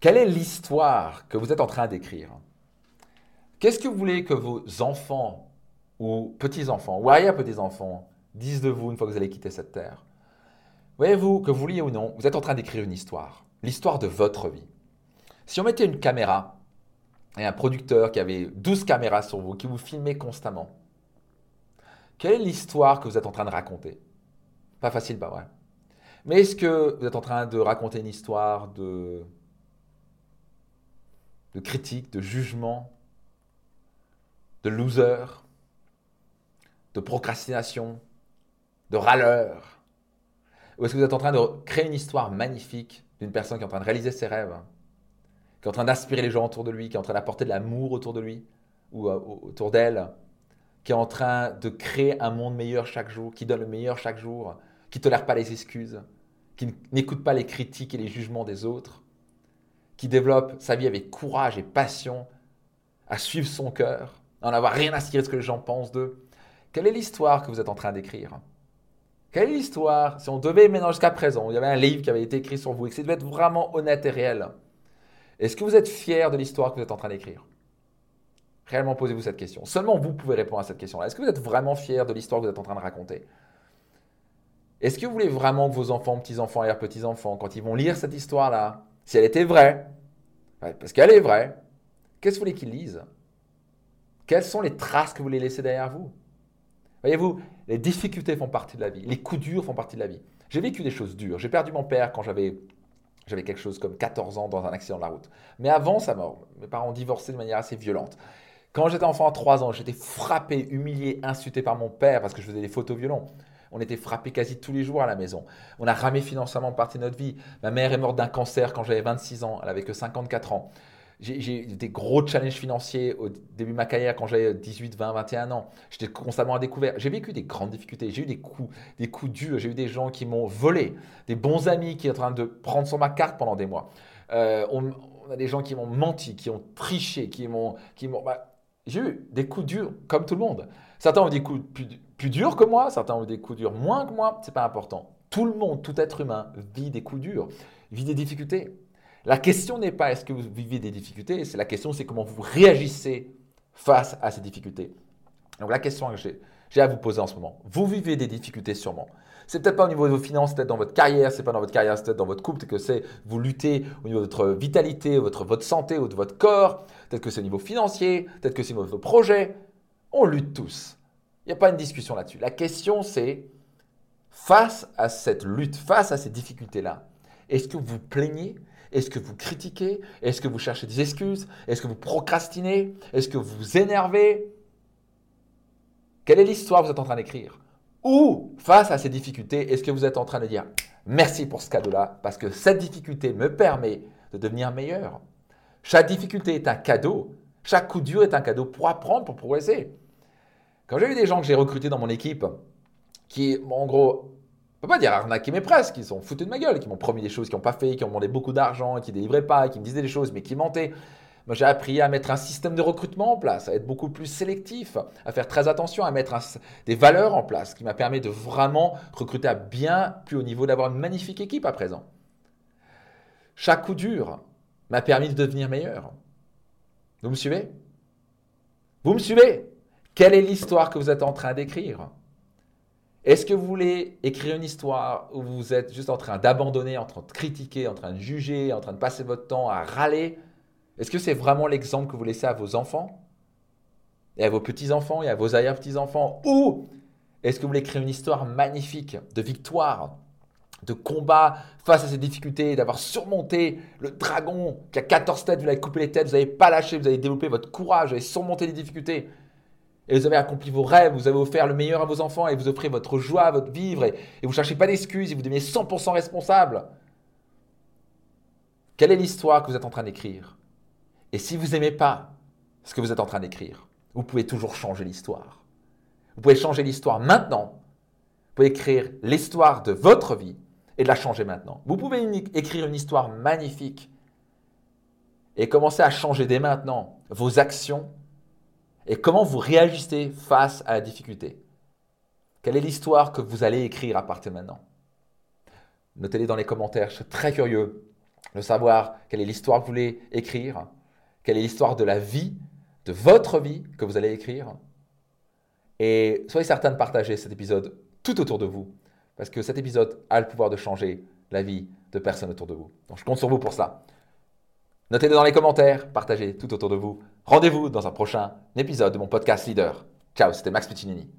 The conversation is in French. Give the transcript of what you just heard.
Quelle est l'histoire que vous êtes en train d'écrire? Qu'est-ce que vous voulez que vos enfants ou petits-enfants ou arrière-petits-enfants disent de vous une fois que vous allez quitter cette terre? Voyez-vous, que vous vouliez ou non, vous êtes en train d'écrire une histoire, l'histoire de votre vie. Si on mettait une caméra et un producteur qui avait 12 caméras sur vous, qui vous filmait constamment, quelle est l'histoire que vous êtes en train de raconter? Pas facile, pas vrai. Mais est-ce que vous êtes en train de raconter une histoire de de critique, de jugement, de loser, de procrastination, de râleur Ou est-ce que vous êtes en train de créer une histoire magnifique d'une personne qui est en train de réaliser ses rêves, qui est en train d'inspirer les gens autour de lui, qui est en train d'apporter de l'amour autour de lui ou euh, autour d'elle, qui est en train de créer un monde meilleur chaque jour, qui donne le meilleur chaque jour, qui ne tolère pas les excuses, qui n'écoute pas les critiques et les jugements des autres? Qui développe sa vie avec courage et passion, à suivre son cœur, à n'en avoir rien à cirer de ce que les gens pensent d'eux. Quelle est l'histoire que vous êtes en train d'écrire? Quelle est l'histoire Si on devait maintenant jusqu'à présent, il y avait un livre qui avait été écrit sur vous et que ça devait être vraiment honnête et réel, est-ce que vous êtes fier de l'histoire que vous êtes en train d'écrire? Réellement, posez-vous cette question. Seulement vous pouvez répondre à cette question-là. Est-ce que vous êtes vraiment fier de l'histoire que vous êtes en train de raconter? Est-ce que vous voulez vraiment que vos enfants, petits-enfants et petits-enfants, quand ils vont lire cette histoire-là, si elle était vraie, parce qu'elle est vraie, qu'est-ce que vous voulez qu'ils lisent? Quelles sont les traces que vous voulez laisser derrière vous? Voyez-vous, les difficultés font partie de la vie, les coups durs font partie de la vie. J'ai vécu des choses dures. J'ai perdu mon père quand j'avais j'avais quelque chose comme 14 ans dans un accident de la route. Mais avant sa mort, mes parents ont divorcé de manière assez violente. Quand j'étais enfant à 3 ans, j'étais frappé, humilié, insulté par mon père parce que je faisais des photos violons. On était frappé quasi tous les jours à la maison. On a ramé financièrement partie de notre vie. Ma mère est morte d'un cancer quand j'avais 26 ans. Elle avait que 54 ans. J'ai eu des gros challenges financiers au début de ma carrière quand j'avais 18, 20, 21 ans. J'étais constamment à découvert. J'ai vécu des grandes difficultés. J'ai eu des coups, des coups durs. J'ai eu des gens qui m'ont volé, des bons amis qui sont en train de prendre sur ma carte pendant des mois. Euh, on, a des gens qui m'ont menti, qui ont triché, qui m'ont. Bah, j'ai eu des coups durs comme tout le monde. Certains ont des coups plus, plus durs que moi, certains ont des coups durs moins que moi, c'est pas important. Tout le monde, tout être humain vit des coups durs, vit des difficultés. La question n'est pas est-ce que vous vivez des difficultés, la question c'est comment vous réagissez face à ces difficultés. Donc la question que j'ai à vous poser en ce moment, vous vivez des difficultés sûrement. C'est peut-être pas au niveau de vos finances, peut-être dans votre carrière, c'est pas dans votre carrière, c'est peut-être dans votre couple, peut-être que c'est vous luttez au niveau de votre vitalité, votre, votre santé ou de votre corps, peut-être que c'est au niveau financier, peut-être que c'est au niveau de vos projets. On lutte tous. Il n'y a pas une discussion là-dessus. La question, c'est, face à cette lutte, face à ces difficultés-là, est-ce que vous plaignez? Est-ce que vous critiquez? Est-ce que vous cherchez des excuses? Est-ce que vous procrastinez? Est-ce que vous vous énervez? Quelle est l'histoire que vous êtes en train d'écrire? Ou, face à ces difficultés, est-ce que vous êtes en train de dire merci pour ce cadeau-là parce que cette difficulté me permet de devenir meilleur Chaque difficulté est un cadeau. Chaque coup dur est un cadeau pour apprendre, pour progresser. Quand j'ai eu des gens que j'ai recrutés dans mon équipe, qui, en gros, on peut pas dire arnaquer, mais presque, qui sont foutus de ma gueule, qui m'ont promis des choses qu'ils n'ont pas fait, qui ont demandé beaucoup d'argent, qui délivraient pas, qui me disaient des choses, mais qui mentaient. Moi, j'ai appris à mettre un système de recrutement en place, à être beaucoup plus sélectif, à faire très attention, à mettre des valeurs en place, qui m'a permis de vraiment recruter à bien plus haut niveau, d'avoir une magnifique équipe à présent. Chaque coup dur m'a permis de devenir meilleur. Vous me suivez? Vous me suivez? Quelle est l'histoire que vous êtes en train d'écrire? Est-ce que vous voulez écrire une histoire où vous êtes juste en train d'abandonner, en train de critiquer, en train de juger, en train de passer votre temps à râler? Est-ce que c'est vraiment l'exemple que vous laissez à vos enfants et à vos petits-enfants et à vos arrière-petits-enfants? Ou est-ce que vous voulez écrire une histoire magnifique de victoire, de combat face à ces difficultés, d'avoir surmonté le dragon qui a 14 têtes, vous l'avez coupé les têtes, vous n'avez pas lâché, vous avez développé votre courage, vous avez surmonté les difficultés et vous avez accompli vos rêves, vous avez offert le meilleur à vos enfants et vous offrez votre joie, votre vivre et, vous ne cherchez pas d'excuses et vous devenez 100% responsable. Quelle est l'histoire que vous êtes en train d'écrire? Et si vous n'aimez pas ce que vous êtes en train d'écrire, vous pouvez toujours changer l'histoire. Vous pouvez changer l'histoire maintenant. Vous pouvez écrire l'histoire de votre vie et la changer maintenant. Vous pouvez écrire une histoire magnifique et commencer à changer dès maintenant vos actions et comment vous réagissez face à la difficulté. Quelle est l'histoire que vous allez écrire à partir de maintenant? Notez-les dans les commentaires, je suis très curieux de savoir quelle est l'histoire que vous voulez écrire, quelle est l'histoire de la vie, de votre vie que vous allez écrire. Et soyez certain de partager cet épisode tout autour de vous, parce que cet épisode a le pouvoir de changer la vie de personnes autour de vous. Donc je compte sur vous pour ça. Notez-le dans les commentaires, partagez tout autour de vous. Rendez-vous dans un prochain épisode de mon podcast Leader. Ciao, c'était Max Piccinini.